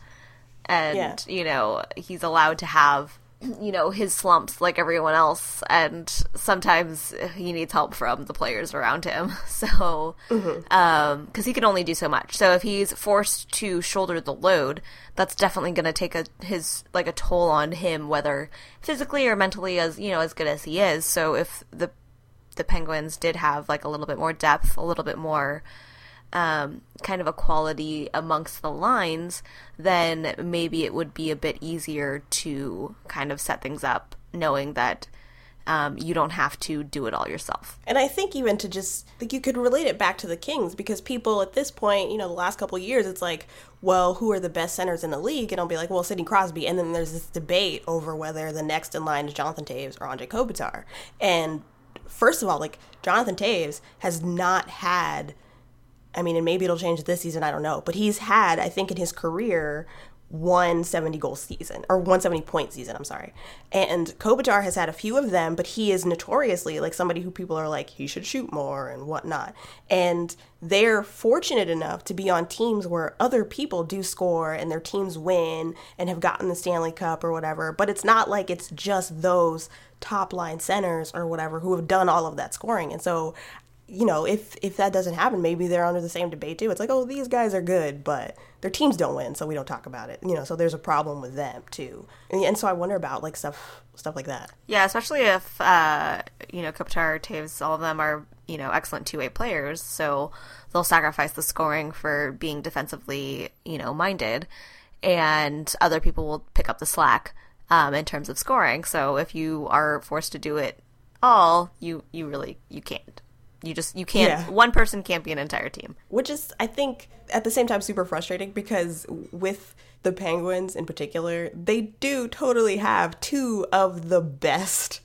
And, Yeah. you know, he's allowed to have you know, his slumps like everyone else, and sometimes he needs help from the players around him. So, because um, he can only do so much. So if he's forced to shoulder the load, that's definitely going to take a his like a toll on him, whether physically or mentally, as you know, as good as he is. So if the the Penguins did have like a little bit more depth, a little bit more um, kind of equality amongst the lines, then maybe it would be a bit easier to kind of set things up knowing that um, you don't have to do it all yourself. And I think even to just like you could relate it back to the Kings because people at this point, you know, the last couple years, it's like, well, who are the best centers in the league? And I'll be like, well, Sidney Crosby. And then there's this debate over whether the next in line is Jonathan Toews or Anze Kopitar. And first of all, like Jonathan Toews has not had. I mean, and maybe it'll change this season. I don't know, but he's had, I think, in his career, 170 goal season or 170 point season. I'm sorry. And Kopitar has had a few of them, but he is notoriously like somebody who people are like he should shoot more and whatnot. And they're fortunate enough to be on teams where other people do score and their teams win and have gotten the Stanley Cup or whatever. But it's not like it's just those top line centers or whatever who have done all of that scoring. And so you know, if if that doesn't happen, maybe they're under the same debate too. It's like, oh, these guys are good, but their teams don't win, so we don't talk about it. You know, so there's a problem with them too. And, and so I wonder about like stuff stuff like that. Yeah, especially if uh, you know Kopitar, Toews, all of them are you know excellent two way players, so they'll sacrifice the scoring for being defensively you know minded, and other people will pick up the slack um, in terms of scoring. So if you are forced to do it all, you you really you can't. You just you can't. Yeah. One person can't be an entire team. which is I think at the same time super frustrating because with the Penguins in particular, they do totally have two of the best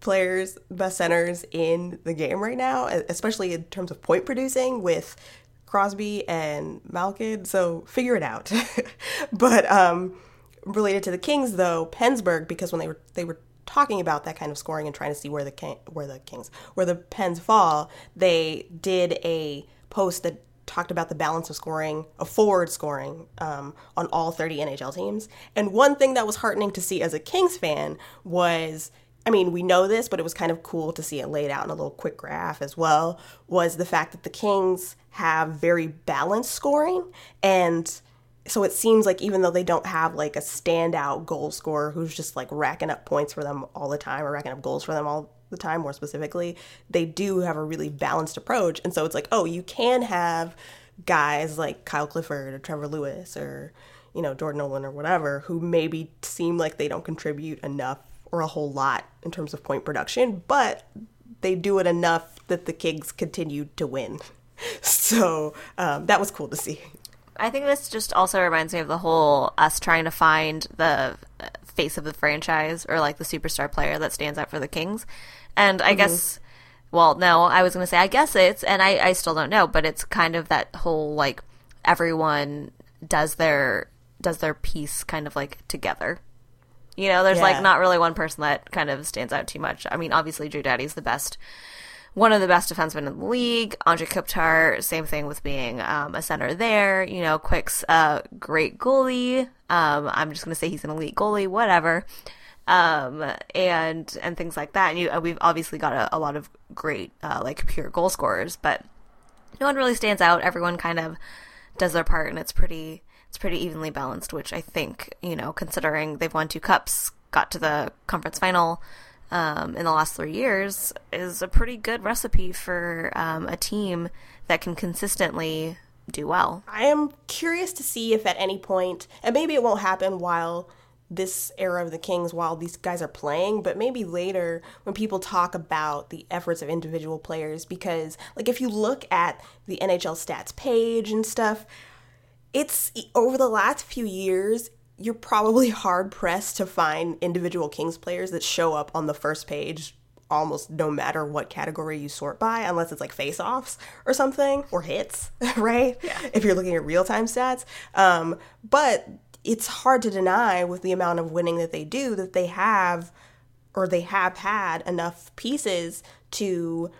players, best centers in the game right now, especially in terms of point producing with Crosby and Malkin. So figure it out. but um, related to the Kings though, PensBurgh because when they were they were talking about that kind of scoring and trying to see where the King, where the Kings where the Pens fall, they did a post that talked about the balance of scoring, of forward scoring um, on all 30 NHL teams. And one thing that was heartening to see as a Kings fan was. I mean, we know this, but it was kind of cool to see it laid out in a little quick graph as well. Was the fact that the Kings have very balanced scoring, and so it seems like even though they don't have like a standout goal scorer who's just like racking up points for them all the time or racking up goals for them all the time more specifically they do have a really balanced approach. And so it's like oh you can have guys like kyle clifford or trevor lewis or you know jordan nolan or whatever who maybe seem like they don't contribute enough or a whole lot in terms of point production but they do it enough that the kings continue to win. So um, that was cool to see I think this just also reminds me of the whole us trying to find the uh, face of the franchise or like the superstar player that stands out for the Kings. And I guess, well, no, I was going to say, I guess it's, and I, I still don't know, but it's kind of that whole like everyone does their, does their piece kind of like together. You know, there's Yeah. like not really one person that kind of stands out too much. I mean, obviously Drew Doughty's the best one of the best defensemen in the league. Anze Kopitar, same thing with being um, a center there. You know, Quick's a great goalie. Um, I'm just gonna say he's an elite goalie, whatever. Um, and and things like that. And you, uh, we've obviously got a, a lot of great uh, like pure goal scorers, but no one really stands out. Everyone kind of does their part, and it's pretty it's pretty evenly balanced. Which I think you know, considering they've won two cups, got to the conference final um, in the last three years, is a pretty good recipe for um, a team that can consistently do well. I am curious to see if at any point, and maybe it won't happen while this era of the Kings, while these guys are playing, but maybe later when people talk about the efforts of individual players, because, like, if you look at the NHL stats page and stuff, it's over the last few years, you're probably hard pressed to find individual Kings players that show up on the first page almost no matter what category you sort by, unless it's like face offs or something or hits, right? Yeah. If you're looking at real time stats. Um, but it's hard to deny with the amount of winning that they do that they have or they have had enough pieces to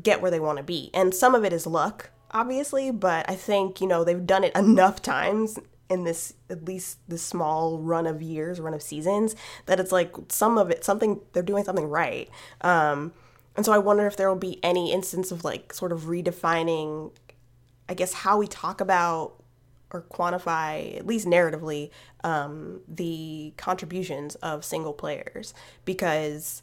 get where they want to be. And some of it is luck, obviously, but I think, you know, they've done it enough times in this at least this small run of years, run of seasons, that it's like some of it something they're doing something right. Um, and so I wonder if there will be any instance of like sort of redefining, I guess, how we talk about or quantify, at least narratively, um, the contributions of single players. Because,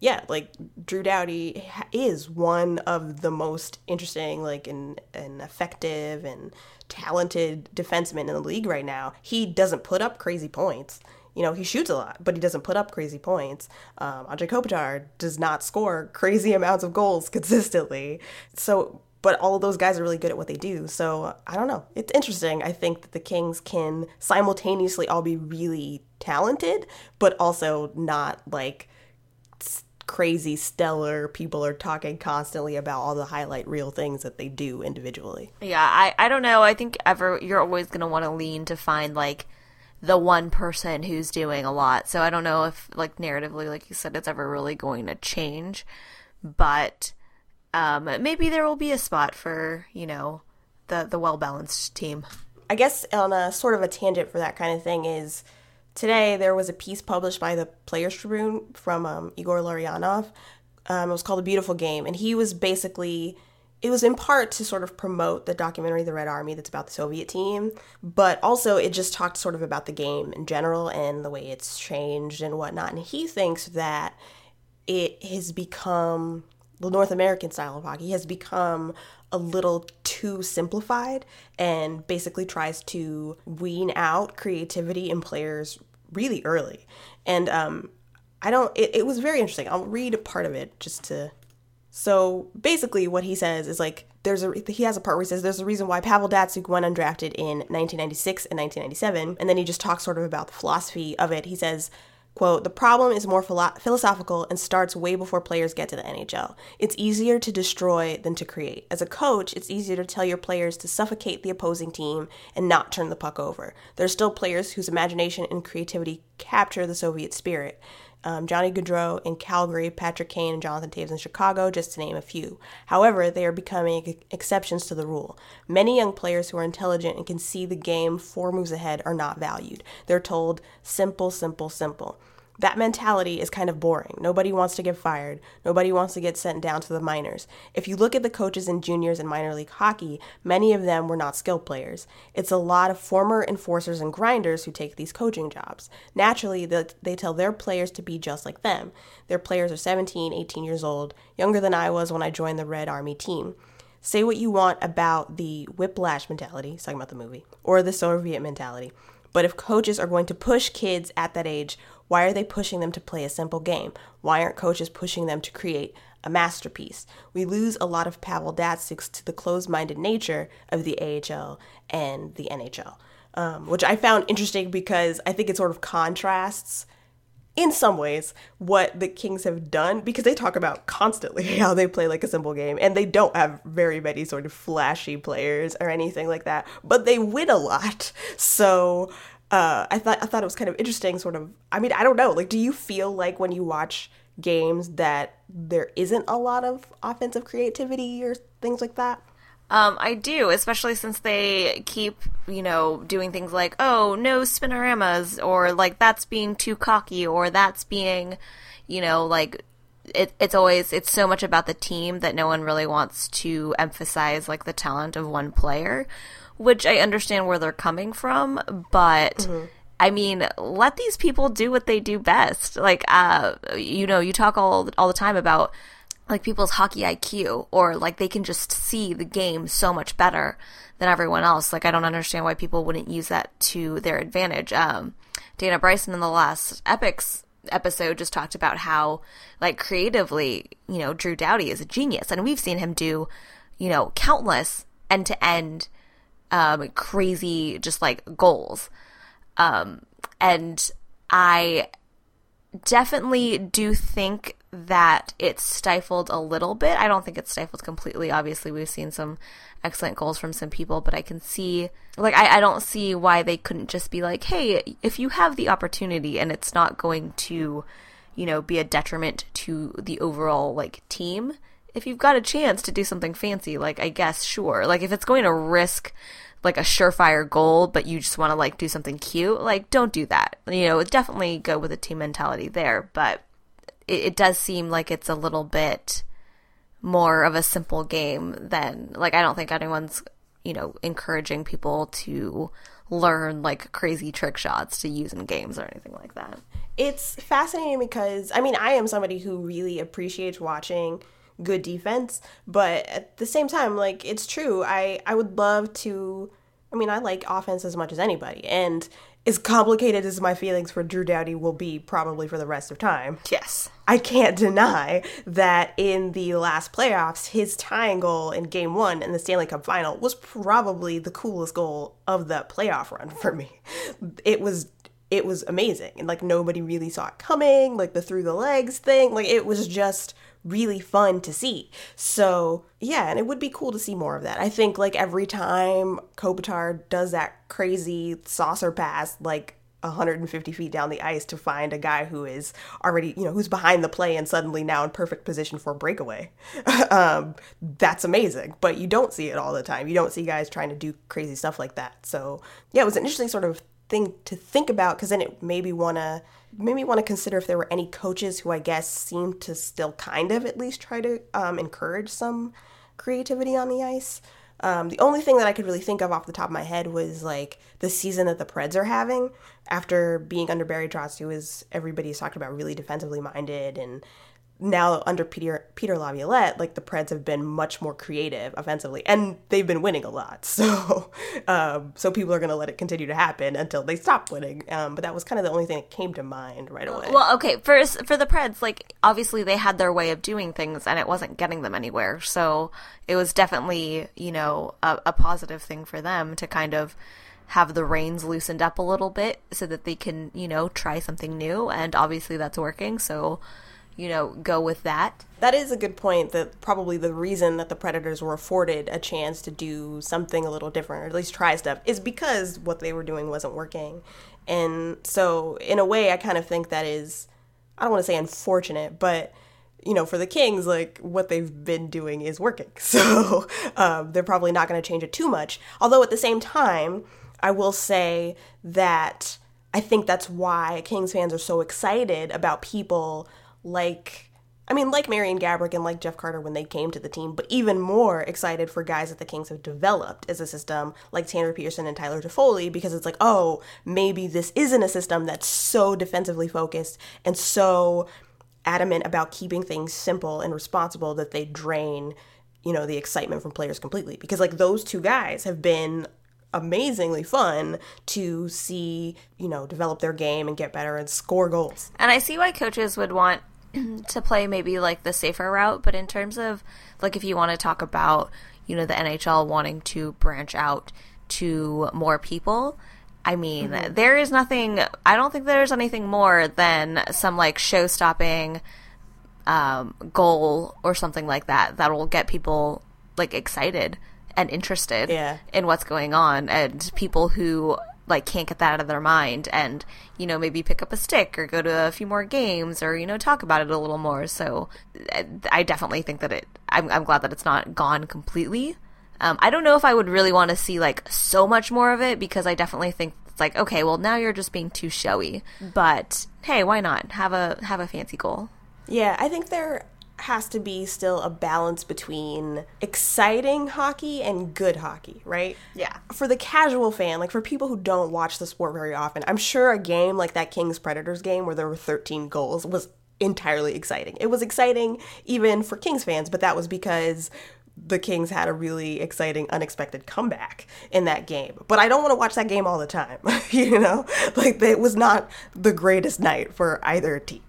yeah, like Drew Doughty is one of the most interesting, like, and, and effective and talented defensemen in the league right now. He doesn't put up crazy points you know, he shoots a lot, but he doesn't put up crazy points. Um, Anze Kopitar does not score crazy amounts of goals consistently. So, but all of those guys are really good at what they do. So, I don't know. It's interesting. I think that the Kings can simultaneously all be really talented, but also not like crazy stellar people are talking constantly about all the highlight real things that they do individually. Yeah, I, I don't know. I think ever you're always going to want to lean to find like the one person who's doing a lot. So I don't know if like narratively, like you said, it's ever really going to change. But um, maybe there will be a spot for you know the the well balanced team. I guess on a sort of a tangent for that kind of thing is today there was a piece published by the Players Tribune from um, Igor Larionov. Um, it was called "A Beautiful Game," and he was basically it was in part to sort of promote the documentary The Red Army that's about the Soviet team, but also it just talked sort of about the game in general and the way it's changed and whatnot. And he thinks that it has become the North American style of hockey has become a little too simplified and basically tries to wean out creativity in players really early. And um, I don't, it, it was very interesting. I'll read a part of it just to so basically, what he says is like there's a he has a part where he says there's a reason why Pavel Datsyuk went undrafted in 1996 and 1997, and then he just talks sort of about the philosophy of it. He says. Quote, the problem is more philo- philosophical and starts way before players get to the NHL. It's easier to destroy than to create. As a coach, it's easier to tell your players to suffocate the opposing team and not turn the puck over. There are still players whose imagination and creativity capture the Soviet spirit um, Johnny Gaudreau in Calgary, Patrick Kane and Jonathan Toews in Chicago, just to name a few. However, they are becoming exceptions to the rule. Many young players who are intelligent and can see the game four moves ahead are not valued. They're told simple, simple, simple. That mentality is kind of boring. Nobody wants to get fired. Nobody wants to get sent down to the minors. If you look at the coaches in juniors and minor league hockey, many of them were not skilled players. It's a lot of former enforcers and grinders who take these coaching jobs. Naturally, they tell their players to be just like them. Their players are 17, 18 years old, younger than I was when I joined the Red Army team. Say what you want about the whiplash mentality, talking about the movie, or the Soviet mentality. But if coaches are going to push kids at that age, why are they pushing them to play a simple game? Why aren't coaches pushing them to create a masterpiece? We lose a lot of Pavel Datsyuks to the closed minded nature of the AHL and the NHL, um, which I found interesting because I think it sort of contrasts in some ways what the Kings have done because they talk about constantly how they play like a simple game and they don't have very many sort of flashy players or anything like that, but they win a lot. So uh, I thought I thought it was kind of interesting. Sort of. I mean, I don't know. Like, do you feel like when you watch games that there isn't a lot of offensive creativity or things like that? Um, I do, especially since they keep, you know, doing things like, oh, no spinoramas, or like that's being too cocky, or that's being, you know, like it, it's always it's so much about the team that no one really wants to emphasize like the talent of one player, which I understand where they're coming from, but. Mm-hmm. I mean, let these people do what they do best. Like, uh, you know, you talk all all the time about like people's hockey IQ or like they can just see the game so much better than everyone else. Like I don't understand why people wouldn't use that to their advantage. Um, Dana Bryson in the last Epix episode just talked about how like creatively, you know, Drew Doughty is a genius and we've seen him do, you know, countless end to end um, crazy just like goals. Um, and I definitely do think that it's stifled a little bit. I don't think it's stifled completely. Obviously, we've seen some excellent goals from some people, but I can see, like, I, I don't see why they couldn't just be like, hey, if you have the opportunity and it's not going to, you know, be a detriment to the overall, like, team, if you've got a chance to do something fancy, like I guess sure. Like if it's going to risk like a surefire goal, but you just want to like do something cute, like don't do that. You know, definitely go with a team mentality there, but it, it does seem like it's a little bit more of a simple game than like I don't think anyone's you know encouraging people to learn like crazy trick shots to use in games or anything like that. It's fascinating because I mean I am somebody who really appreciates watching good defense, but at the same time like it's true. I I would love to I mean I like offense as much as anybody and as complicated as my feelings for Drew Doughty will be probably for the rest of time. Yes. I can't deny that in the last playoffs, his tying goal in game one in the Stanley Cup final was probably the coolest goal of the playoff run for me. It was it was amazing. And like nobody really saw it coming, like the through the legs thing. Like it was just really fun to see. So yeah, and it would be cool to see more of that. I think like every time Kopitar does that crazy saucer pass, like 150 feet down the ice to find a guy who is already, you know, who's behind the play and suddenly now in perfect position for a breakaway. um, that's amazing. But you don't see it all the time. You don't see guys trying to do crazy stuff like that. So yeah, it was an interesting sort of thing to think about because then it made me want to made me want to consider if there were any coaches who I guess seemed to still kind of at least try to um, encourage some creativity on the ice. Um, the only thing that I could really think of off the top of my head was like the season that the Preds are having after being under Barry Trotz, who is everybody's talked about really defensively minded and now under Peter Peter Laviolette, like the Preds have been much more creative offensively, and they've been winning a lot. So, um, so people are going to let it continue to happen until they stop winning. Um, but that was kind of the only thing that came to mind right away. Well, okay, first for the Preds, like obviously they had their way of doing things, and it wasn't getting them anywhere. So it was definitely you know a, a positive thing for them to kind of have the reins loosened up a little bit so that they can you know try something new, and obviously that's working. So you know, go with that. That is a good point. That probably the reason that the Predators were afforded a chance to do something a little different, or at least try stuff, is because what they were doing wasn't working. And so, in a way, I kind of think that is, I don't want to say unfortunate, but you know, for the Kings, like what they've been doing is working. So um, they're probably not going to change it too much. Although at the same time, I will say that I think that's why Kings fans are so excited about people like I mean, like Marian Gaborik and like Jeff Carter when they came to the team, but even more excited for guys that the Kings have developed as a system, like Tanner Pearson and Tyler Toffoli, because it's like, oh, maybe this isn't a system that's so defensively focused and so adamant about keeping things simple and responsible that they drain, you know, the excitement from players completely. Because like those two guys have been amazingly fun to see, you know, develop their game and get better and score goals. And I see why coaches would want to play maybe like the safer route, but in terms of like if you want to talk about, you know, the NHL wanting to branch out to more people, I mean, mm-hmm. there is nothing I don't think there's anything more than some like show stopping um, goal or something like that that will get people like excited and interested yeah. in what's going on and people who like can't get that out of their mind and you know maybe pick up a stick or go to a few more games or you know talk about it a little more. So i definitely think that it i'm, I'm glad that it's not gone completely. Um, i don't know if i would really want to see like so much more of it because i definitely think it's like okay well now you're just being too showy. But hey why not? Have a have a fancy goal. Yeah i think there has to be still a balance between exciting hockey and good hockey, right? Yeah. For the casual fan, like for people who don't watch the sport very often, I'm sure a game like that Kings Predators game where there were 13 goals was entirely exciting. It was exciting even for Kings fans, but that was because the Kings had a really exciting, unexpected comeback in that game. But I don't want to watch that game all the time, you know? Like, it was not the greatest night for either team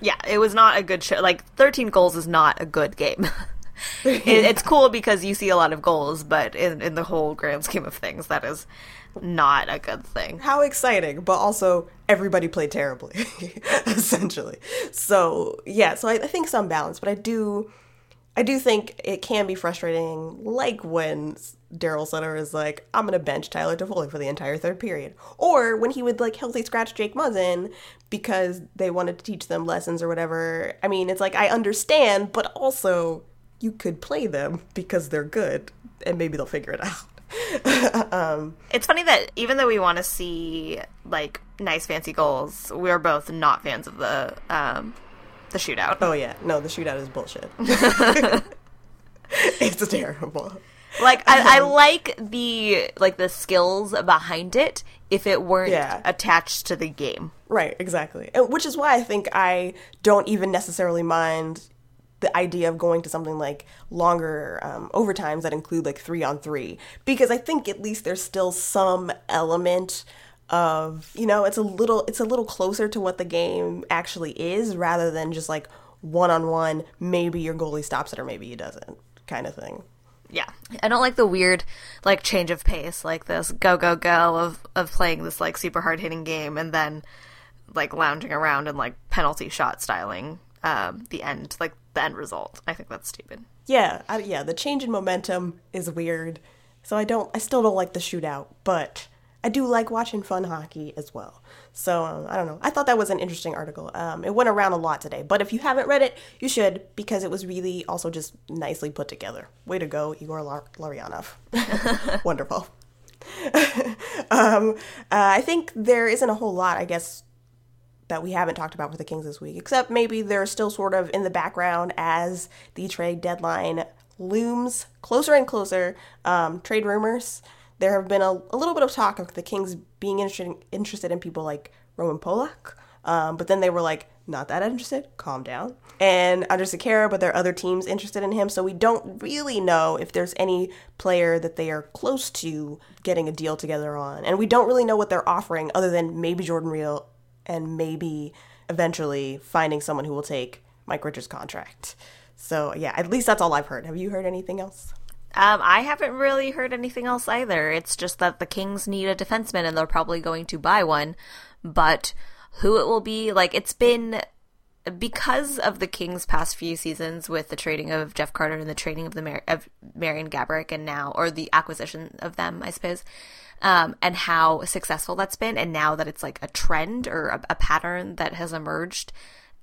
yeah, it was not a good show. Like 13 goals is not a good game. it, it's cool because you see a lot of goals, but in, in the whole grand scheme of things, that is not a good thing. How exciting, but also everybody played terribly, essentially. So yeah, so I, I think some balance, but I do, I do think it can be frustrating, like when Darryl Sutter is like, I'm gonna bench Tyler Toffoli for the entire third period. Or when he would like healthy scratch Jake Muzzin because they wanted to teach them lessons or whatever. I mean, it's like I understand, but also you could play them because they're good and maybe they'll figure it out. It's funny that even though we want to see like nice fancy goals, we're both not fans of the um the shootout. Oh yeah, no, the shootout is bullshit. it's terrible. Like I, I like the like the skills behind it if it weren't Yeah. attached to the game. Right, exactly. And which is why I think I don't even necessarily mind the idea of going to something like longer um, overtimes that include like three on three because I think at least there's still some element of you know it's a little it's a little closer to what the game actually is rather than just like one on one maybe your goalie stops it or maybe he doesn't kind of thing. Yeah. I don't like the weird like change of pace, like this go go go of of playing this like super hard hitting game and then like lounging around and like penalty shot styling um the end like the end result. I think that's stupid. Yeah, I, yeah, the change in momentum is weird. So I don't I still don't like the shootout, but I do like watching fun hockey as well. So um, I don't know. I thought that was an interesting article. Um, it went around a lot today, but if you haven't read it, you should because it was really also just nicely put together. Way to go, Igor Lar- Larionov. Wonderful. um, uh, I think there isn't a whole lot, I guess, that we haven't talked about for the Kings this week, except maybe they're still sort of in the background as the trade deadline looms closer and closer. Um, trade rumors. There have been a, a little bit of talk of the Kings being interested interested in people like Roman Polak, um, but then they were like, not that interested. Calm down. And Andrej Sekera, but there are other teams interested in him, so we don't really know if there's any player that they are close to getting a deal together on, and we don't really know what they're offering other than maybe Jordan Weal and maybe eventually finding someone who will take Mike Richards' contract. So yeah, at least that's all I've heard. Have you heard anything else? Um, I haven't really heard anything else either. It's just that the Kings need a defenseman and they're probably going to buy one. But who it will be, like, it's been because of the Kings' past few seasons with the trading of Jeff Carter and the trading of the Mar- of Marian Gaborik and now, or the acquisition of them, I suppose, um, and how successful that's been. And now that it's like a trend or a, a pattern that has emerged,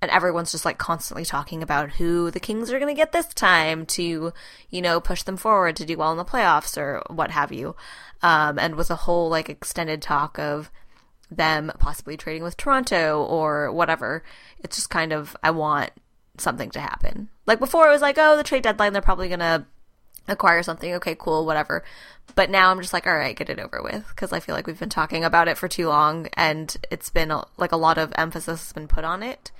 and everyone's just like constantly talking about who the Kings are going to get this time to, you know, push them forward to do well in the playoffs or what have you. Um, and with a whole like extended talk of them possibly trading with Toronto or whatever, it's just kind of, I want something to happen. Like before, it was like, oh, the trade deadline, they're probably going to acquire something. Okay, cool, whatever. But now I'm just like, all right, get it over with because I feel like we've been talking about it for too long and it's been like a lot of emphasis has been put on it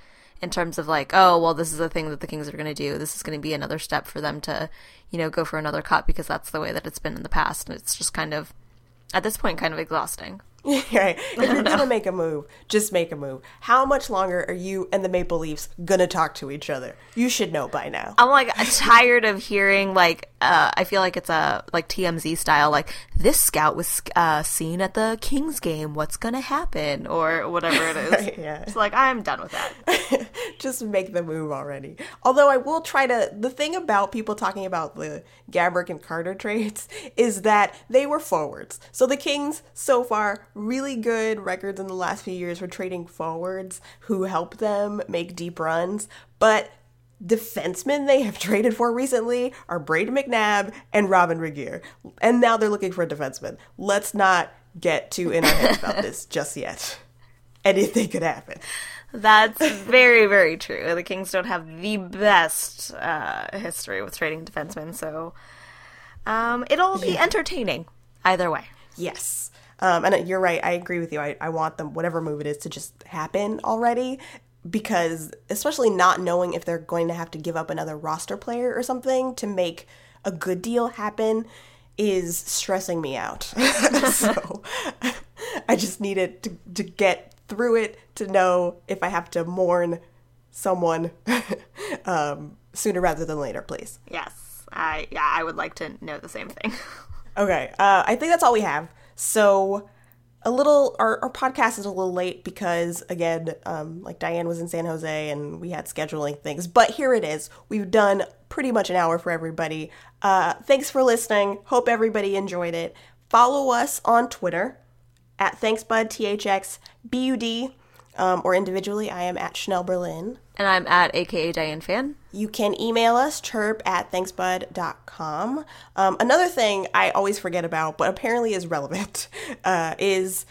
in terms of like, oh, well, this is a thing that the Kings are going to do. This is going to be another step for them to, you know, go for another cut because that's the way that it's been in the past. And it's just kind of, at this point, kind of exhausting. right. If you're gonna make a move, just make a move. How much longer are you and the Maple Leafs gonna talk to each other? You should know by now. I'm like tired of hearing like uh, I feel like it's a like TMZ style like this scout was uh, seen at the Kings game. What's gonna happen or whatever it is. Right, yeah. It's like I'm done with that. just make the move already. Although I will try to. The thing about people talking about the Gaborik and Carter trades is that they were forwards. So the Kings, so far, really good records in the last few years for trading forwards who help them make deep runs. But defensemen they have traded for recently are Brayden McNabb and Robyn Regehr. And now they're looking for a defenseman. Let's not get too in our heads about this just yet. Anything could happen. That's very very true. The Kings don't have the best uh, history with trading defensemen, so um, it'll be entertaining either way. Yes. Um, and you're right. I agree with you. I, I want them, whatever move it is, to just happen already because, especially not knowing if they're going to have to give up another roster player or something to make a good deal happen is stressing me out. so I just needed to, to get through it to know if I have to mourn someone um, sooner rather than later, please. Yes, I yeah I would like to know the same thing. Okay, uh, I think that's all we have. So, a little, our, our podcast is a little late because, again, um, like Diane was in San Jose and we had scheduling things. But here it is. We've done pretty much an hour for everybody. Uh, thanks for listening. Hope everybody enjoyed it. Follow us on Twitter at ThanksBudTHXBUD. Um, or individually, I am at Chanel Berlin. And I'm at AKA Diane Fan. You can email us, chirp at thanksbud.com. Um, another thing I always forget about, but apparently is relevant, uh, is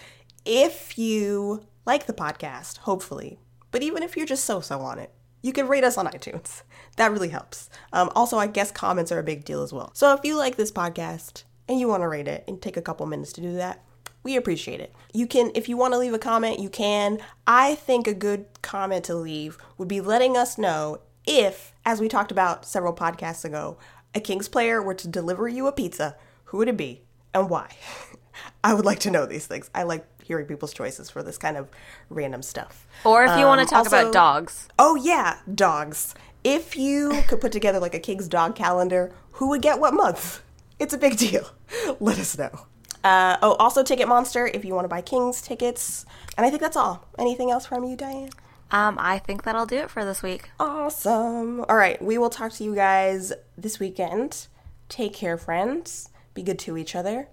if you like the podcast, hopefully, but even if you're just so so on it, you can rate us on iTunes. That really helps. Um, also, I guess comments are a big deal as well. So if you like this podcast and you want to rate it and take a couple minutes to do that, we appreciate it. You can, if you want to leave a comment, you can. I think a good comment to leave would be letting us know if, as we talked about several podcasts ago, a Kings player were to deliver you a pizza, who would it be and why? I would like to know these things. I like hearing people's choices for this kind of random stuff. Or if you want Um, to talk also- about dogs. Oh yeah, dogs. If you could put together like a King's dog calendar, who would get what month? It's a big deal. Let us know. Uh, oh, also Ticket Monster if you want to buy King's tickets. And I think that's all. Anything else from you, Diane? Um, I think that'll do it for this week. Awesome. All right, we will talk to you guys this weekend. Take care, friends. Be good to each other.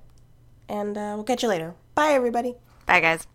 And uh, we'll catch you later. Bye, everybody. Bye, guys.